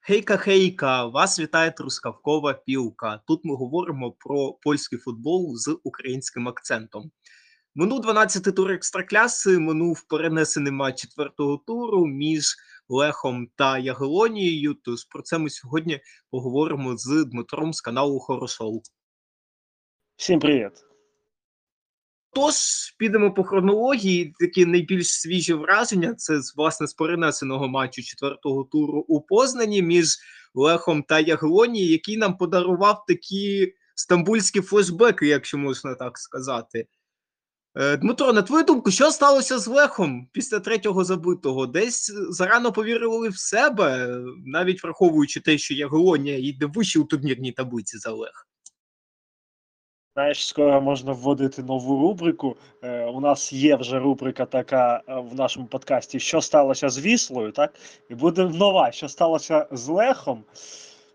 Хейка, хейка! Вас вітає Трускавкова пілка. Тут ми говоримо про польський футбол з українським акцентом. Минув 12-й тур екстракляси, минув перенесений матч четвертого туру між Лехом та Ягелонією. Тож про це ми сьогодні поговоримо з Дмитром з каналу Хорошоу. Всім привіт. Тож підемо по хронології. Такі найбільш свіжі враження. Це власне з перенесеного матчу четвертого туру у Познані між Лехом та Яглонією, який нам подарував такі стамбульські флешбеки, якщо можна так сказати. Е, Дмитро, на твою думку, що сталося з Лехом після третього забитого? Десь зарано повірили в себе, навіть враховуючи те, що Яглонія йде вище у турнірній таблиці за Лех. Знаєш, скоро можна вводити нову рубрику. Е, у нас є вже рубрика така е, в нашому подкасті, що сталося з Віслою, так? І буде нова, що сталося з Лехом.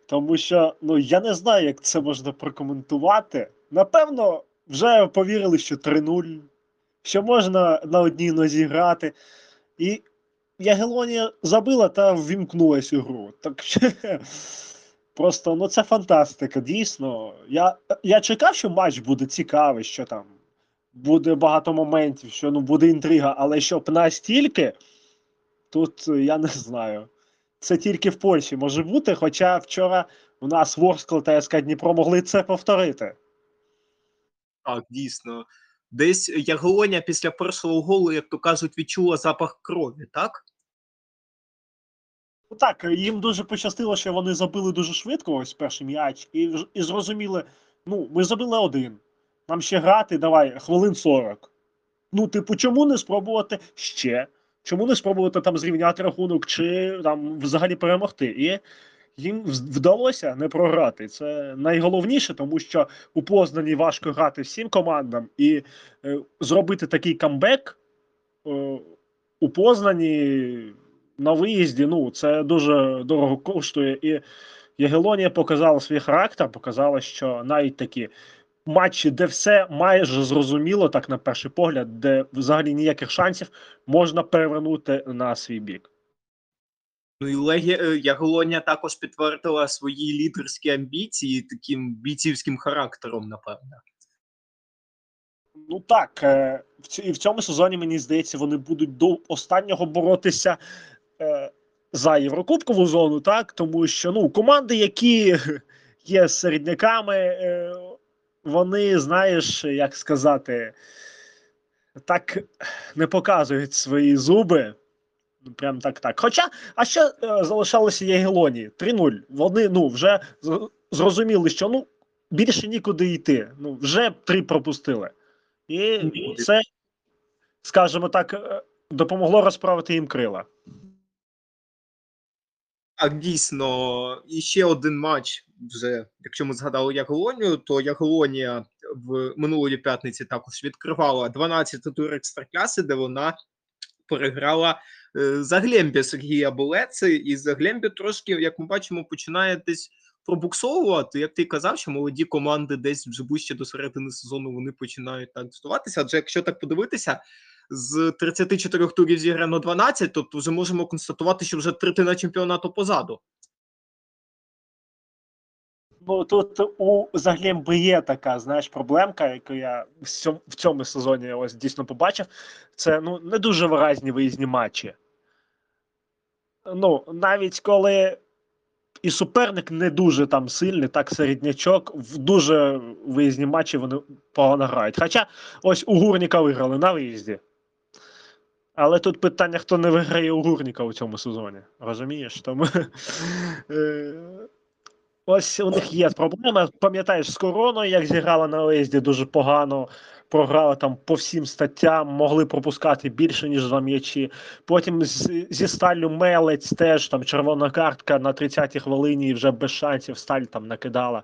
Тому що ну я не знаю, як це можна прокоментувати. Напевно, вже повірили, що 3-0, що можна на одній нозі грати. І Ягелонія забила та ввімкнулась у гру. Так Просто ну це фантастика, дійсно. Я я чекав, що матч буде цікавий, що там буде багато моментів, що ну буде інтрига, але щоб настільки, тут я не знаю. Це тільки в Польщі може бути. Хоча вчора у нас Ворскл та СК Дніпро могли це повторити. Так, дійсно. Десь Ягелоня після першого голу, як то кажуть, відчула запах крові, так? Ну так, їм дуже пощастило, що вони забили дуже швидко ось перший м'яч, і і зрозуміли, ну, ми забили один. Нам ще грати, давай, хвилин 40. Ну, типу, чому не спробувати ще? Чому не спробувати там зрівняти рахунок, чи там взагалі перемогти? І їм вдалося не програти. Це найголовніше, тому що у Познані важко грати всім командам і е, зробити такий камбек е, у Познані на виїзді, ну це дуже дорого коштує. І Ягелонія показала свій характер, показала, що навіть такі матчі, де все майже зрозуміло, так на перший погляд, де взагалі ніяких шансів можна перевернути на свій бік. Ну і Легі... Е, Ягелонія також підтвердила свої лідерські амбіції таким бійцівським характером, напевно. Ну так, е, і в цьому сезоні мені здається, вони будуть до останнього боротися за Єврокубкову зону, так тому що ну команди, які є середняками, е, вони, знаєш, як сказати, так не показують свої зуби. Прям так так. Хоча, а ще е, залишалося Єгелоні 3-0. Вони ну, вже зрозуміли, що ну, більше нікуди йти. Ну, Вже три пропустили. І це, скажімо так, е, допомогло розправити їм крила. Так, дійсно, і ще один матч. Вже якщо ми згадали Яголонію, то Яголонія в минулої п'ятниці також відкривала 12-й тур екстракляси, де вона переграла е, Заглембі Сергія Болеці, і Заглембі трошки, як ми бачимо, починає десь пробуксовувати. Як ти казав, що молоді команди десь вже ближче до середини сезону вони починають так здаватися. Адже якщо так подивитися з 34 турів зіграно 12, тобто вже можемо констатувати, що вже третина чемпіонату позаду. Ну тут у Заглемби є така, знаєш, проблемка, яку я в цьому сезоні ось дійсно побачив. Це ну не дуже виразні виїзні матчі. Ну, навіть коли і суперник не дуже там сильний, так середнячок, в дуже виїзні матчі вони погано грають. Хоча ось у Гурніка виграли на виїзді. Але тут питання, хто не виграє у Гурніка у цьому сезоні. Розумієш? Тому е, ось у них є проблема. Пам'ятаєш, з короною, як зіграла на виїзді, дуже погано. Програла там по всім статтям, могли пропускати більше, ніж два м'ячі. Потім з, зі сталю Мелець теж там червона картка на 30-й хвилині і вже без шансів сталь там накидала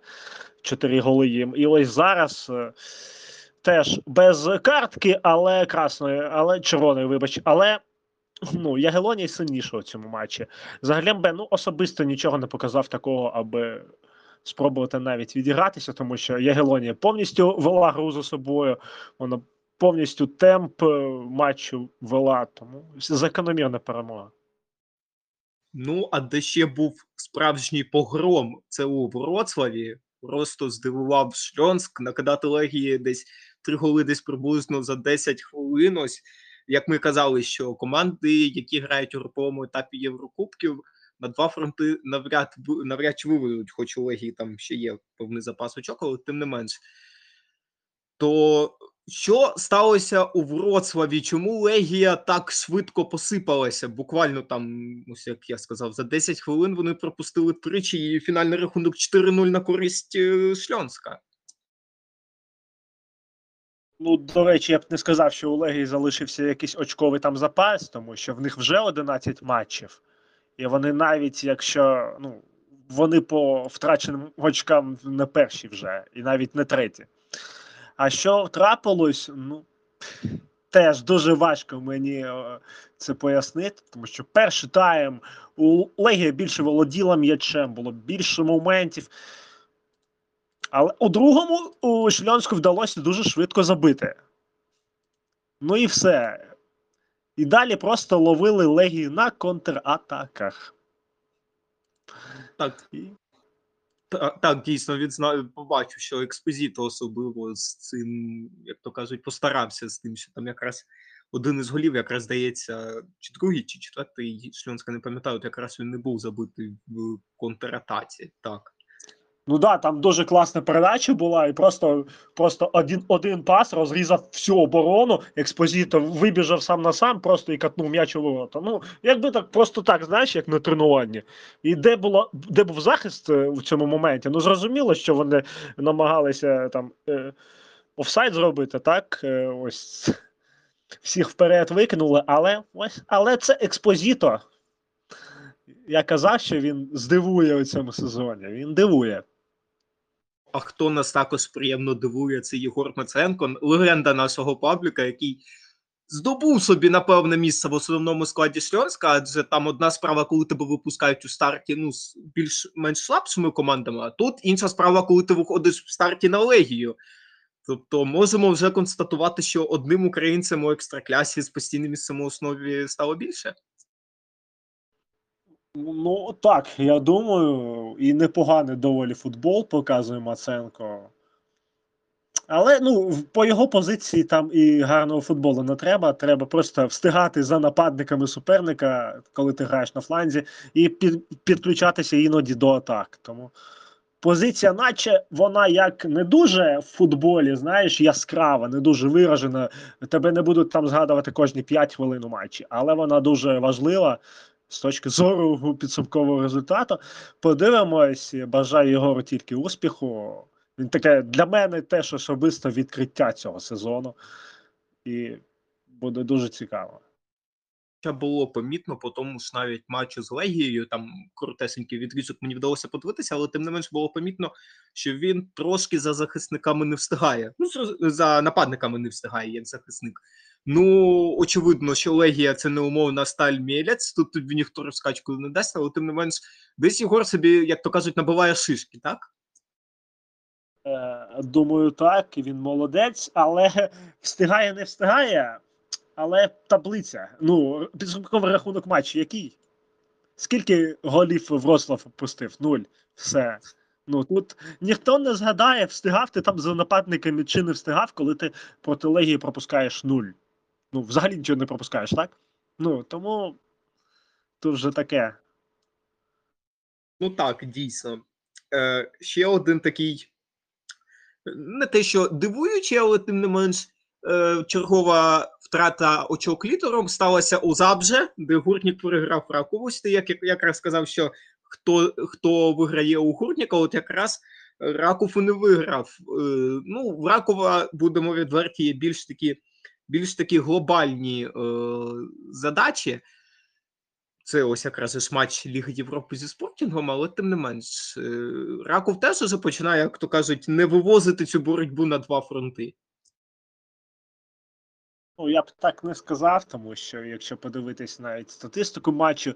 4 голи їм. І ось зараз. Теж без картки, але красної, але червоної, вибач, але. Ну, Ягелоній сильніше у цьому матчі. Загалембе, ну, особисто нічого не показав такого, аби спробувати навіть відігратися, тому що Ягелонія повністю вела гру за собою, вона повністю темп е, матчу вела, тому закономірна перемога. Ну, а де ще був справжній погром, це у Вроцлаві. Просто здивував Шльонськ, накидати легії десь три голи десь приблизно за 10 хвилин. Ось, як ми казали, що команди, які грають у груповому етапі Єврокубків, на два фронти навряд, навряд чи виведуть, хоч у Легії там ще є певний запас очок, але тим не менш. То що сталося у Вроцлаві? Чому Легія так швидко посипалася? Буквально там, ось як я сказав, за 10 хвилин вони пропустили тричі і фінальний рахунок 4-0 на користь е, Шльонська. Ну, до речі, я б не сказав, що у Легії залишився якийсь очковий там запас, тому що в них вже 11 матчів. І вони навіть якщо ну, вони по втраченим очкам не перші вже, і навіть не треті. А що трапилось, ну теж дуже важко мені е, це пояснити, тому що перший тайм у Легія більше володіла м'ячем, було більше моментів. Але у другому у Шльонську вдалося дуже швидко забити. Ну і все. І далі просто ловили легію на контратаках. Так, так дійсно відзна... побачив, що експозіто особливо з цим, як то кажуть, постарався з тим, що там якраз один із голів, якраз здається, чи другий, чи четвертий Шльонська, не пам'ятаю, якраз він не був забитий в контратаці. Так. Ну да, там дуже класна передача була, і просто, просто один, один пас розрізав всю оборону. Експозіто вибіжав сам на сам, просто і катнув м'яч у ворота. Ну, якби так, просто так, знаєш, як на тренуванні. І де було, де був захист е, в цьому моменті? Ну, зрозуміло, що вони намагалися там е, офсайд зробити, так? Е, ось всіх вперед викинули, але ось, але це експозіто. Я казав, що він здивує у цьому сезоні. Він дивує. А хто нас також приємно дивує, це Єгор Маценко, легенда нашого пабліка, який здобув собі напевне місце в основному складі Шльонська, адже там одна справа, коли тебе випускають у старті ну, з більш-менш слабшими командами, а тут інша справа, коли ти виходиш в старті на легію. Тобто можемо вже констатувати, що одним українцем у екстраклясі з постійним місцем у основі стало більше. Ну так, я думаю, і непоганий доволі футбол показує Маценко. Але ну, по його позиції там і гарного футболу не треба. Треба просто встигати за нападниками суперника, коли ти граєш на фланзі, і під, підключатися іноді до атак. Тому позиція, наче вона як не дуже в футболі, знаєш, яскрава, не дуже виражена. Тебе не будуть там згадувати кожні 5 хвилин у матчі, але вона дуже важлива з точки зору підсумкового результату. Подивимось, бажаю Єгору тільки успіху. Він таке для мене теж особисто відкриття цього сезону. І буде дуже цікаво. Хоча було помітно по тому ж навіть матчу з Легією, там коротесенький відрізок мені вдалося подивитися, але тим не менш було помітно, що він трошки за захисниками не встигає. Ну, за нападниками не встигає як захисник. Ну, очевидно, що Легія це не умовна сталь мілець, тут тобі ніхто розкачку не дасть, але тим не менш, десь Єгор собі, як то кажуть, набиває шишки, так? Е, думаю, так, він молодець, але встигає, не встигає. Але таблиця. Ну, підсумковий рахунок матчу який? Скільки голів Вроцлав пустив? Нуль. Все. Ну тут ніхто не згадає, встигав ти там за нападниками чи не встигав, коли ти проти Легії пропускаєш нуль. Ну, взагалі нічого не пропускаєш, так? Ну, тому тут вже таке. Ну так, дійсно. Е, ще один такий, не те, що дивуючий, але тим не менш, е, чергова втрата очок літером сталася у Забже, де гуртник переграв Ракову. Як, як якраз сказав, що хто, хто виграє у гуртника, от якраз Раков і не виграв. Е, ну, в Ракова, будемо відверті, є більш такі, більш такі глобальні е, задачі. Це ось якраз із матч Ліги Європи зі спортінгом, але тим не менш, е, Раков теж уже починає, як то кажуть, не вивозити цю боротьбу на два фронти. Ну, я б так не сказав, тому що якщо подивитись навіть статистику матчу,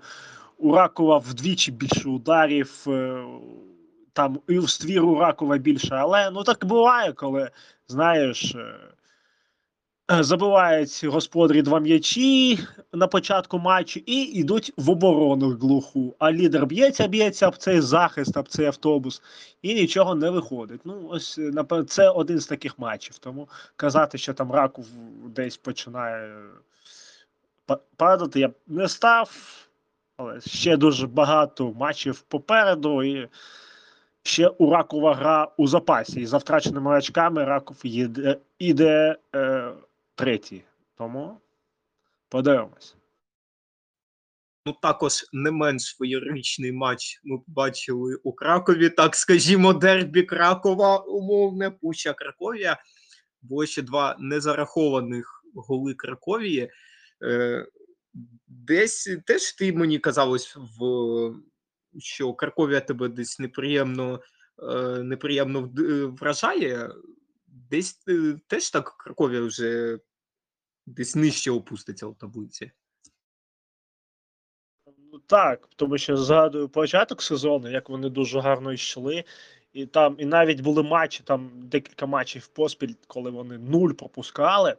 у Ракова вдвічі більше ударів, е, там і в ствір у Ракова більше. Але ну так буває, коли знаєш, Е, Забивають господарі два м'ячі на початку матчу і йдуть в оборону глуху. А лідер б'ється, б'ється об цей захист, об цей автобус, і нічого не виходить. Ну, ось це один з таких матчів. Тому казати, що там Раков десь починає падати, я б не став. Але ще дуже багато матчів попереду. І ще у Ракова гра у запасі. І за втраченими очками Раков їде, іде е, третій. Тому подивимось. Ну, також не менш феєричний матч ми побачили у Кракові, так скажімо, дербі Кракова, умовне, Пуща Краковія. Було ще два незарахованих голи Краковії. Е, десь теж ти мені казалось, в, що Краковія тебе десь неприємно, е, неприємно е, вражає. Десь е, теж так Краковія вже десь нижче опуститься у таблиці. Ну так, тому що згадую початок сезону, як вони дуже гарно йшли. І там, і навіть були матчі, там декілька матчів поспіль, коли вони нуль пропускали.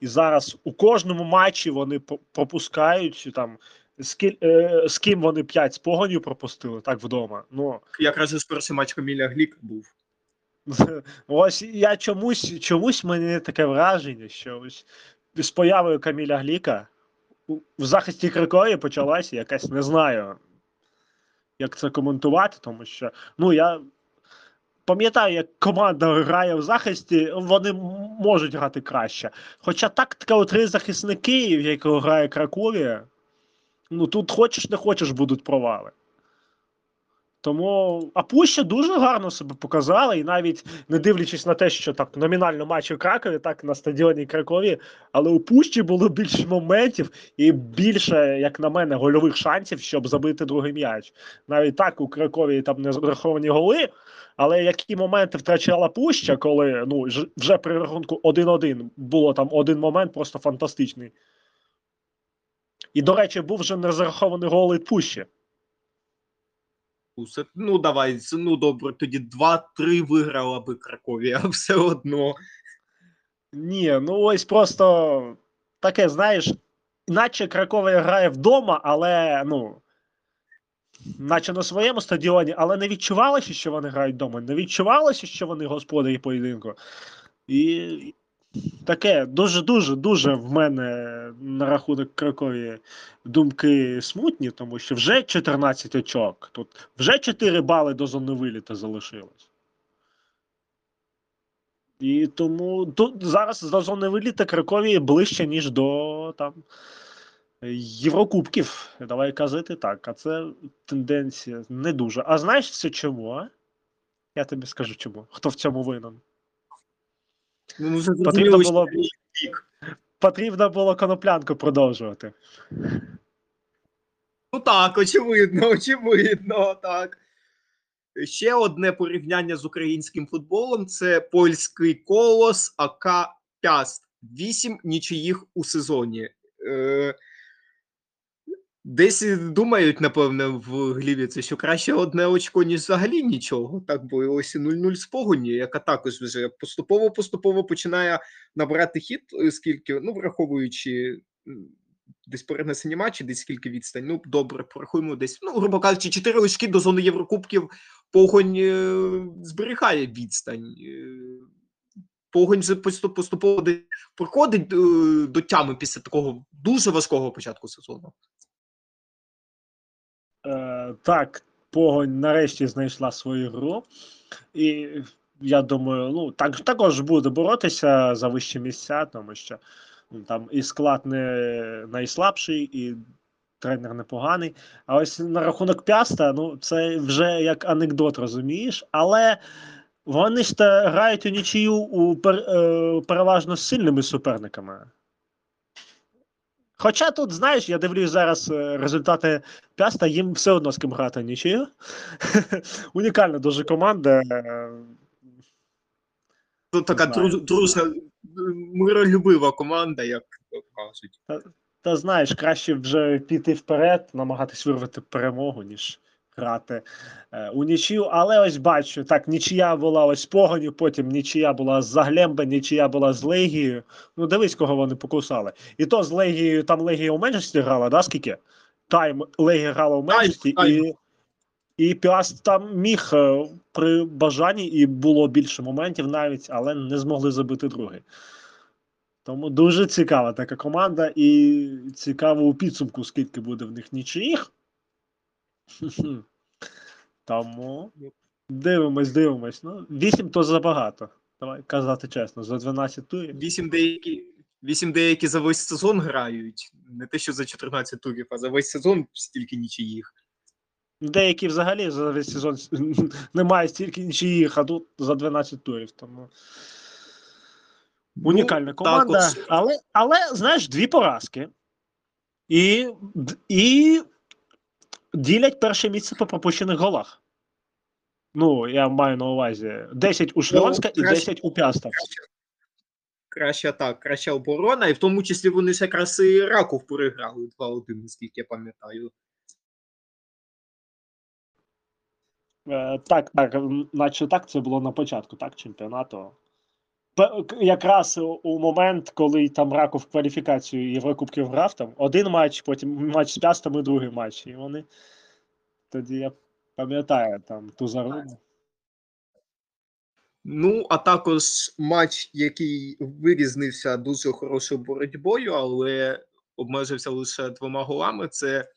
І зараз у кожному матчі вони пропускають там. З, ки, е, з ким вони 5 спогонів пропустили, так вдома. Ну, Якраз перший матч Каміля Глік був. ось я чомусь, чомусь мені таке враження, що ось з появою Каміля Гліка в захисті Кракові почалася якась, не знаю, як це коментувати, тому що ну я пам'ятаю, як команда грає в захисті, вони можуть грати краще. Хоча тактика у три захисники, в якого грає Краковія, ну тут хочеш не хочеш будуть провали. Тому а Пуща дуже гарно себе показала, і навіть не дивлячись на те, що так номінально матч у Кракові, так на стадіоні Кракові, але у Пущі було більше моментів і більше, як на мене, гольових шансів, щоб забити другий м'яч. Навіть так у Кракові там не зараховані голи. Але які моменти втрачала Пуща, коли ну вже при рахунку 1-1 було там один момент просто фантастичний. І, до речі, був вже не зарахований гол від Пущі. Усе- Ну, давай, ну добре, тоді 2-3 виграла би Краковія, все одно. Ні, ну ось просто таке, знаєш, наче Краковia грає вдома, але ну. Наче на своєму стадіоні, але не відчувалося, що вони грають вдома. Не відчувалося, що вони господарі поєдинку. І таке дуже-дуже дуже в мене на рахунок Кракові думки смутні, тому що вже 14 очок. Тут вже 4 бали до зони виліта залишилось. І тому тут зараз до зони виліта Кракові ближче, ніж до там Єврокубків. Давай казати так. А це тенденція не дуже. А знаєш все чому? а? Я тобі скажу чому. Хто в цьому винен? Ну, ну, це Потрібно було- рік. Потрібно було коноплянку продовжувати. Ну так, очевидно, очевидно, так. Ще одне порівняння з українським футболом це польський колос АК Пяст. Вісім нічиїх у сезоні. Е, десь думають, напевне, в Глівіці, що краще одне очко, ніж взагалі нічого. Так, бо ось і 0-0 з погоні, яка також вже поступово-поступово починає набирати хід, е, скільки, ну, враховуючи десь перенесені матчі, десь скільки відстань. Ну, добре, порахуємо десь, ну, грубо кажучи, 4 очки до зони Єврокубків погонь е, зберігає відстань. Е, Погонь вже поступово е, до тями після такого дуже важкого початку сезону. Е, так, Погонь нарешті знайшла свою гру. І я думаю, ну так також буде боротися за вищі місця, тому що ну, там і склад не найслабший, і тренер непоганий. А ось на рахунок п'яста, ну це вже як анекдот, розумієш, але. Вони ж та грають у нічию у пер, е, переважно з сильними суперниками. Хоча тут, знаєш, я дивлюсь зараз е, результати Пяста, їм все одно з ким грати нічию. Унікальна дуже команда. Ну, така дружна, миролюбива команда, як кажуть. кажуть. Та знаєш, краще вже піти вперед, намагатись вирвати перемогу, ніж грати е, у нічию. Але ось бачу, так, нічия була ось з Погоню, потім нічия була з Заглемби, нічия була з Легією. Ну, дивись, кого вони покусали. І то з Легією, там Легія у меншості грала, да, скільки? Тайм Легія грала у меншості, тайм. і, і Піаст там міг е, при бажанні, і було більше моментів навіть, але не змогли забити другий. Тому дуже цікава така команда, і цікаво у підсумку, скільки буде в них нічиїх. Тому дивимось, дивимось. Ну, 8 то забагато. Давай казати чесно, за 12 турів. Вісім деякі, вісім деякі за весь сезон грають. Не те, що за 14 турів, а за весь сезон стільки нічиїх. Деякі взагалі за весь сезон немає стільки нічиїх, а тут за 12 турів. Тому унікальна команда. також- Але, але, знаєш, дві поразки. І, і ділять перше місце по пропущених голах. Ну, я маю на увазі 10 у Шльонська і 10 у Пяста. Краща так, краща оборона, і в тому числі вони ж якраз і Раков переграли 2-1, наскільки я пам'ятаю. Е, так, так, наче так це було на початку, так, чемпіонату. Якраз у- момент, коли там Раков кваліфікацію Єврокубків грав, там один матч, потім матч з Пястом і другий матч. І вони тоді я пам'ятаю там ту зарубу. Ну, а також матч, який вирізнився дуже хорошою боротьбою, але обмежився лише двома голами. Це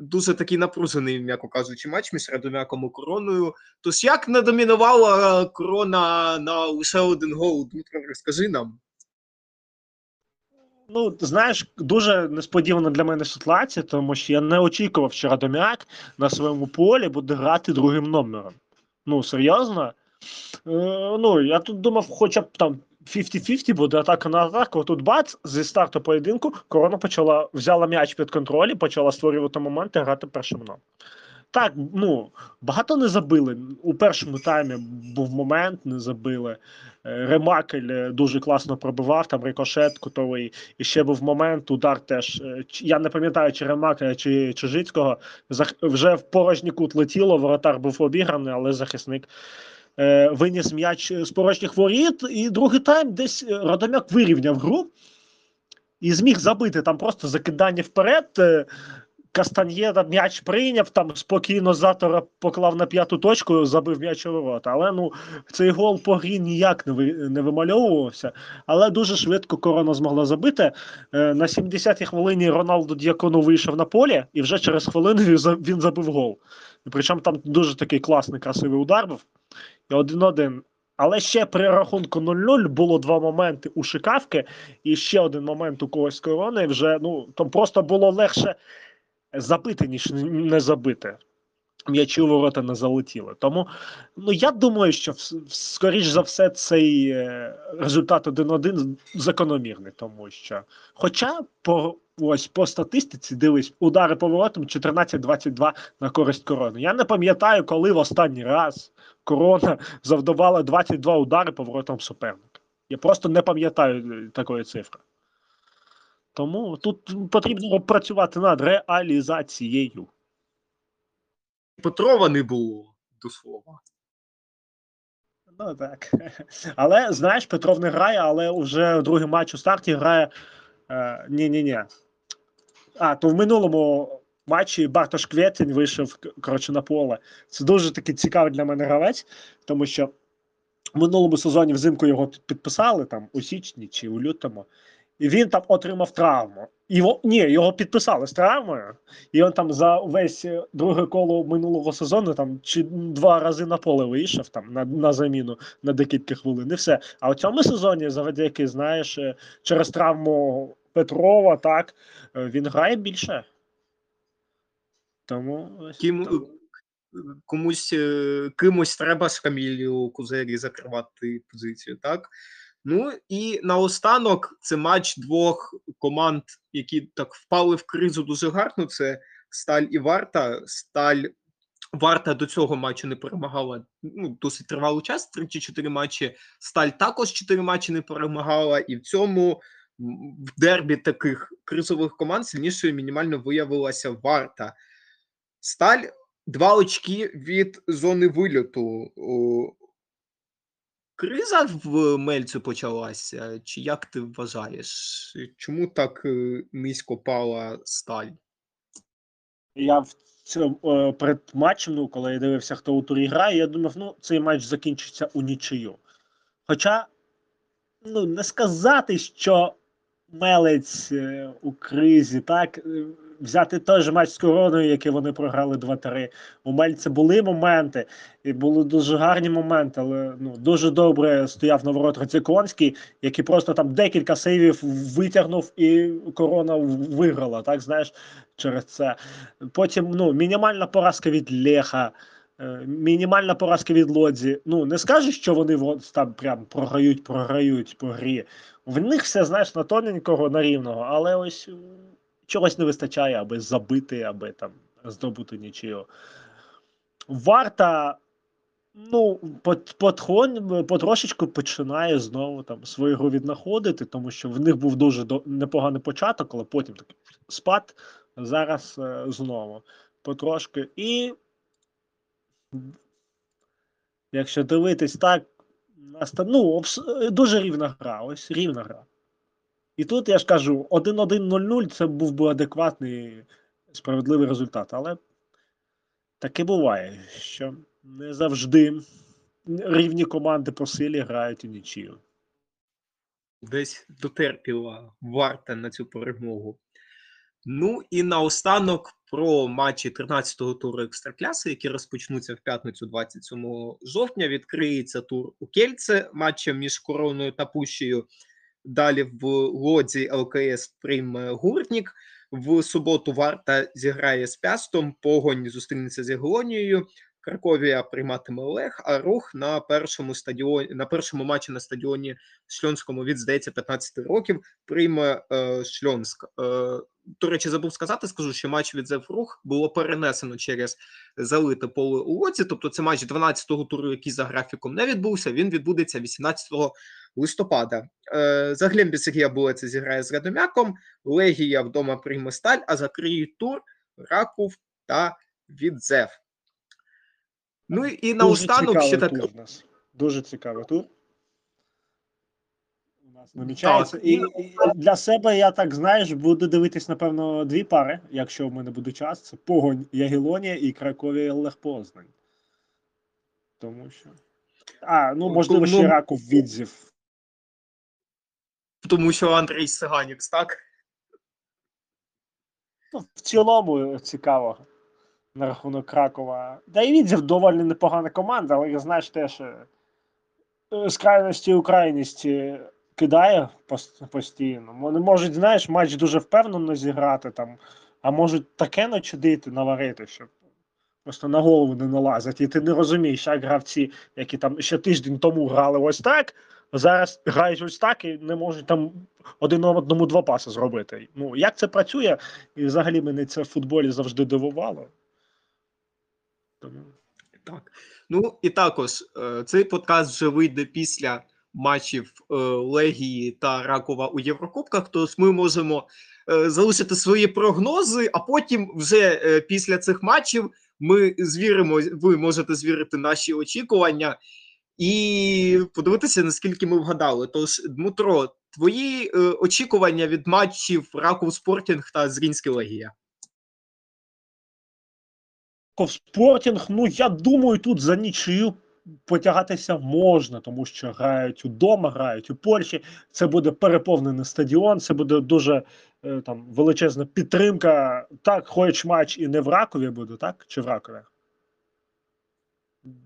дуже такий напружений, м'яко кажучи, матч між Радомяком і короною. Тож як не домінувала корона на лише один гол? Дмитро, розкажи нам. Ну, знаєш, дуже несподівана для мене ситуація, тому що я не очікував, що Радомяк на своєму полі буде грати другим номером. Ну, серйозно. Е, ну, я тут думав, хоча б там 50-50 буде атака на атаку. Тут бац, зі старту поєдинку корона почала взяла м'яч під контроль і почала створювати моменти грати першим номером. Так, ну, багато не забили. У першому таймі був момент, не забили. Е, Ремакель е, дуже класно пробивав, там рикошет кутовий. І ще був момент, удар теж. е, Я не пам'ятаю, чи Ремакеля, чи Чижицького. Зах... Вже в порожній кут летіло, воротар був обіграний, але захисник е, виніс м'яч з порожніх воріт. І другий тайм десь е, Радомяк вирівняв гру і зміг забити там просто закидання вперед. е, Кастаньєда м'яч прийняв, там спокійно затора поклав на п'яту точку, забив м'яч у ворота. Але ну цей гол по грі ніяк не, ви, не вимальовувався. Але дуже швидко корона змогла забити. Е, на 70-й хвилині Роналду Д'якону вийшов на полі, і вже через хвилину він забив гол. Причому там дуже такий класний, красивий удар був. І один-один. Але ще при рахунку 0-0 було два моменти у Шикавки, і ще один момент у когось корони. Вже ну там просто було легше забити, ніж не забити. М'ячі у ворота не залетіли. Тому ну я думаю, що скоріш за все цей е, результат 1-1 закономірний, тому що. Хоча по ось по статистиці дивись, удари по воротам 14-22 на користь корони. Я не пам'ятаю, коли в останній раз корона завдавала 22 удари по воротам суперника. Я просто не пам'ятаю е, такої цифри. Тому тут потрібно працювати над реалізацією. Петрова не було до слова. Ну так. Але знаєш, Петров не грає, але вже другий матч у старті грає. Е, ні-ні-ні. А, то в минулому матчі Бартош Кветень вийшов коротше, на поле. Це дуже такий цікавий для мене гравець, тому що в минулому сезоні взимку його підписали там у січні чи у лютому. І він там отримав травму. Його, ні, його підписали з травмою, і він там за весь е, друге коло минулого сезону там чи два рази на поле вийшов там на, на заміну на декілька хвилин. І все. А у цьому сезоні, завдяки, знаєш, е, через травму Петрова, так, е, він грає більше. Тому ось Ким, тому. комусь кимось треба ж Камілію Кузері закривати позицію, так? Ну і наостанок це матч двох команд, які так впали в кризу дуже гарно. Це Сталь і Варта. Сталь Варта до цього матчу не перемагала ну, досить тривалий час, 3 чи 4 матчі. Сталь також 4 матчі не перемагала, і в цьому в дербі таких кризових команд сильнішою мінімально виявилася Варта. Сталь Два очки від зони вильоту. Криза в Мельцю почалася, чи як ти вважаєш? Чому так е, низько пала сталь? Я в цьому е, перед матчем, ну, коли я дивився, хто у турі грає, я думав, ну, цей матч закінчиться у нічию. Хоча, ну, не сказати, що Мелець е, у кризі, так, взяти же матч з короною, який вони програли 2-3. У Мельця були моменти, і були дуже гарні моменти, але ну, дуже добре стояв на ворот Роциконський, який просто там декілька сейвів витягнув, і корона виграла, так, знаєш, через це. Потім ну, мінімальна поразка від Леха, е, мінімальна поразка від Лодзі. Ну, не скажеш, що вони там прям програють, програють по грі. В них все, знаєш, на тоненького, на рівного, але ось чогось не вистачає, аби забити, аби там здобути нічого. Варта. Ну, пот- потрошечку починає знову там свою гру віднаходити, тому що в них був дуже непоганий початок, але потім такий спад. Зараз е, знову потрошки. І якщо дивитись так, ну, дуже рівна гра. Ось рівна гра. І тут я ж кажу, 1-1-0-0 це був би адекватний справедливий результат. Але таке буває, що не завжди рівні команди по силі грають у нічию. Десь дотерпіла варта на цю перемогу. Ну і наостанок про матчі 13-го туру екстракляси, які розпочнуться в п'ятницю 27 жовтня. Відкриється тур у Кельце матчем між короною та Пущею. Далі в Лодзі ЛКС прийме гуртнік. В суботу Варта зіграє з Пястом, Погонь зустрінеться з Яглонією. Краковія прийматиме Олег, а рух на першому стадіоні на першому матчі на стадіоні Шльонському від здається 15 років прийме е, Шльонськ. Е, до речі, забув сказати, скажу, що матч від Зеврух було перенесено через залите поле у Лоці. Тобто, це матч 12-го туру, який за графіком не відбувся. Він відбудеться 18 листопада. Е, Заглембє Сергія Булеца зіграє з Радомяком. Легія вдома прийме сталь, а закриють тур Раков та Відзев. Ну і наостанок ще так. тур у нас. Дуже цікавий тур. У нас намічається. І, і для себе я так знаєш, буду дивитись, напевно, дві пари, якщо в мене буде час. Це Погонь Ягелонія і Краковія Лех Познань. Тому що. А, ну можливо, ще Ну, Раков Відзів. Тому що Андрій Сиганікс, так? Ну, в цілому цікаво на рахунок Кракова. Да і Відзів доволі непогана команда, але я знаєш теж е, з крайності у крайності кидає постійно. Вони можуть, знаєш, матч дуже впевнено зіграти там, а можуть таке начудити, наварити, що просто на голову не налазять. І ти не розумієш, як гравці, які там ще тиждень тому грали ось так, зараз грають ось так і не можуть там один одному два паси зробити. Ну, як це працює? І взагалі мене це в футболі завжди дивувало. Тому... Так. Ну і також е, цей подкаст вже вийде після матчів е, Легії та Ракова у Єврокубках. Тож ми можемо е, залишити свої прогнози, а потім вже після цих матчів ми звіримо, ви можете звірити наші очікування і подивитися, наскільки ми вгадали. Тож, Дмитро, твої е, очікування від матчів Раков Спортінг та Зрінська Легія. Ковспортінг, ну я думаю, тут за нічию потягатися можна, тому що грають удома, грають у Польщі. Це буде переповнений стадіон, це буде дуже е, там величезна підтримка. Так, хоч матч і не в Ракові буде, так? Чи в Ракові?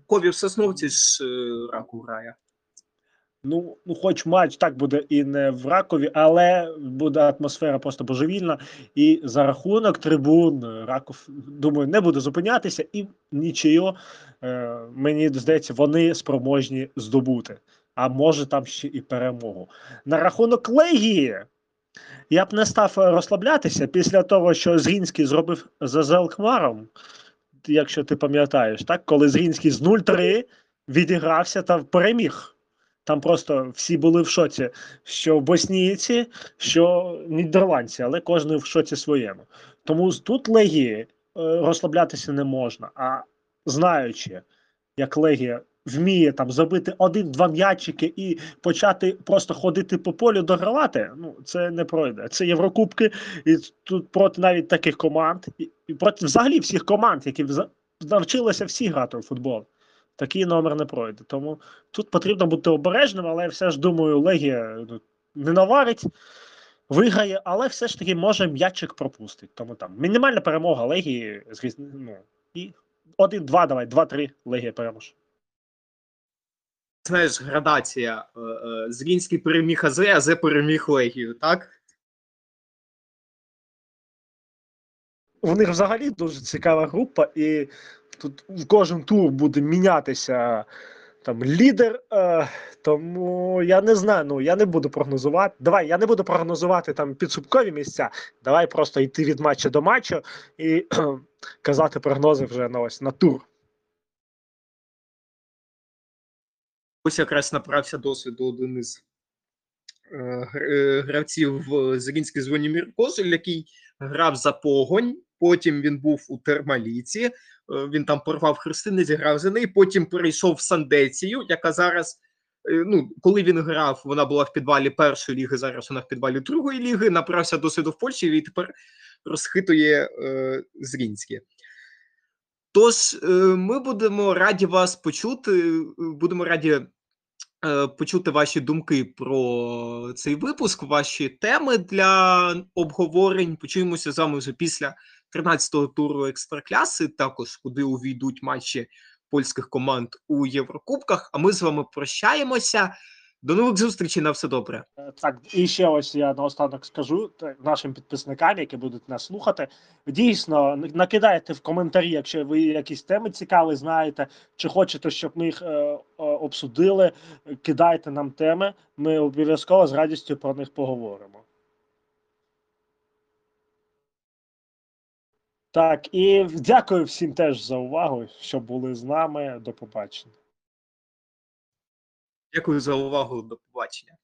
Кові в Сосновці ж е, Раков грає. Ну, ну, хоч матч так буде і не в Ракові, але буде атмосфера просто божевільна. І за рахунок трибун е, Раков, думаю, не буде зупинятися і нічого, е, мені здається, вони спроможні здобути. А може там ще і перемогу. На рахунок Легії. Я б не став е, розслаблятися після того, що Зрінський зробив за Зелкмаром, якщо ти пам'ятаєш, так? коли Зрінський з 0-3 відігрався та переміг. Там просто всі були в шоці, що боснійці, що нідерландці, але кожен в шоці своєму. Тому тут Легії розслаблятися не можна. А знаючи, як Легія вміє там забити один-два м'ячики і почати просто ходити по полю догравати, ну це не пройде. Це Єврокубки, і тут проти навіть таких команд, і, проти взагалі всіх команд, які навчилися всі грати у футбол. Такий номер не пройде. Тому тут потрібно бути обережним, але я все ж думаю, Легія ну, не наварить, виграє, але все ж таки може м'ячик пропустить. Тому там мінімальна перемога Легії ну, і 1-2, давай, 2-3 Легія переможе. Знаєш, градація. е, е, Зрінський переміг АЗ, АЗ переміг Легію, так? У них взагалі дуже цікава група, і тут в кожен тур буде мінятися там лідер. Е, тому я не знаю. Ну я не буду прогнозувати. Давай, я не буду прогнозувати там підсумкові місця. Давай просто йти від матчу до матчу і казати прогнози вже на ось на тур. Ось якраз набрався досвіду один із е, е, гравців в Зрінській Звонімір Козель, який грав за погонь. Потім він був у Термаліці. е, Він там порвав хрестини, зіграв за неї. Потім перейшов в Сандецію, яка зараз. Ну, коли він грав, вона була в підвалі першої ліги, зараз вона в підвалі другої ліги. Набрався досвіду в Польщі і тепер розхитує е, Зрінське. Тож е, ми будемо раді вас почути. е, Будемо раді е, почути ваші думки про цей випуск, ваші теми для обговорень. Почуємося з вами вже після 13-го туру екстракляси, також куди увійдуть матчі польських команд у Єврокубках. А ми з вами прощаємося. До нових зустрічей на все добре. Е, Так, і ще ось я наостанок скажу нашим підписникам, які будуть нас слухати. Дійсно, накидайте в коментарі, якщо ви якісь теми цікаві знаєте, чи хочете, щоб ми їх е, обсудили. Кидайте нам теми. Ми обов'язково з радістю про них поговоримо. Так, і дякую всім теж за увагу, що були з нами. До побачення. Дякую за увагу. До побачення.